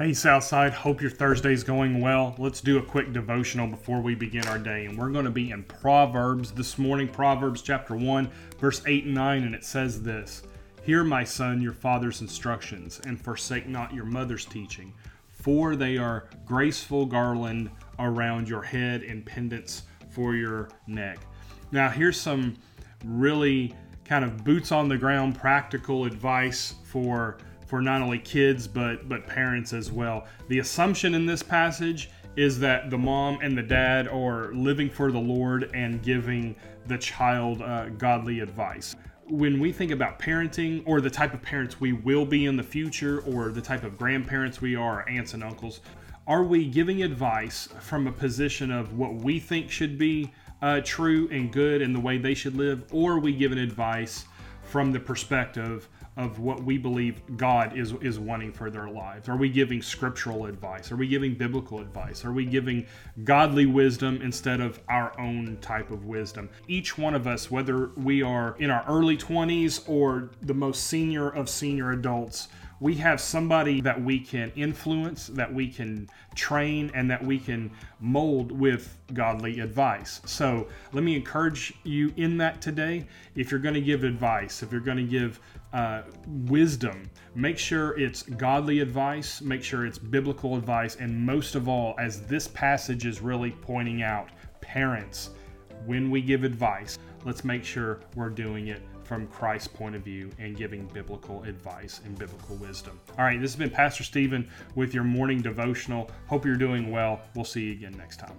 Hey, Southside. Hope your Thursday's going well. Let's do a quick devotional before we begin our day. And we're going to be in Proverbs this morning, Proverbs chapter 1, verse 8 and 9. And it says this Hear, my son, your father's instructions, and forsake not your mother's teaching, for they are graceful garland around your head and pendants for your neck. Now, here's some really kind of boots on the ground practical advice for for not only kids but but parents as well. The assumption in this passage is that the mom and the dad are living for the Lord and giving the child uh, godly advice. When we think about parenting or the type of parents we will be in the future or the type of grandparents we are, aunts and uncles, are we giving advice from a position of what we think should be uh, true and good and the way they should live, or are we giving advice from the perspective of what we believe God is is wanting for their lives? Are we giving scriptural advice? Are we giving biblical advice? Are we giving godly wisdom instead of our own type of wisdom? Each one of us, whether we are in our early 20s or the most senior of senior adults, we have somebody that we can influence, that we can train, and that we can mold with godly advice. So let me encourage you in that today. If you're going to give advice, if you're going to give uh, wisdom, make sure it's godly advice, make sure it's biblical advice, and most of all, as this passage is really pointing out, parents, when we give advice, let's make sure we're doing it from Christ's point of view and giving biblical advice and biblical wisdom. All right, this has been Pastor Stephen with your morning devotional. Hope you're doing well. We'll see you again next time.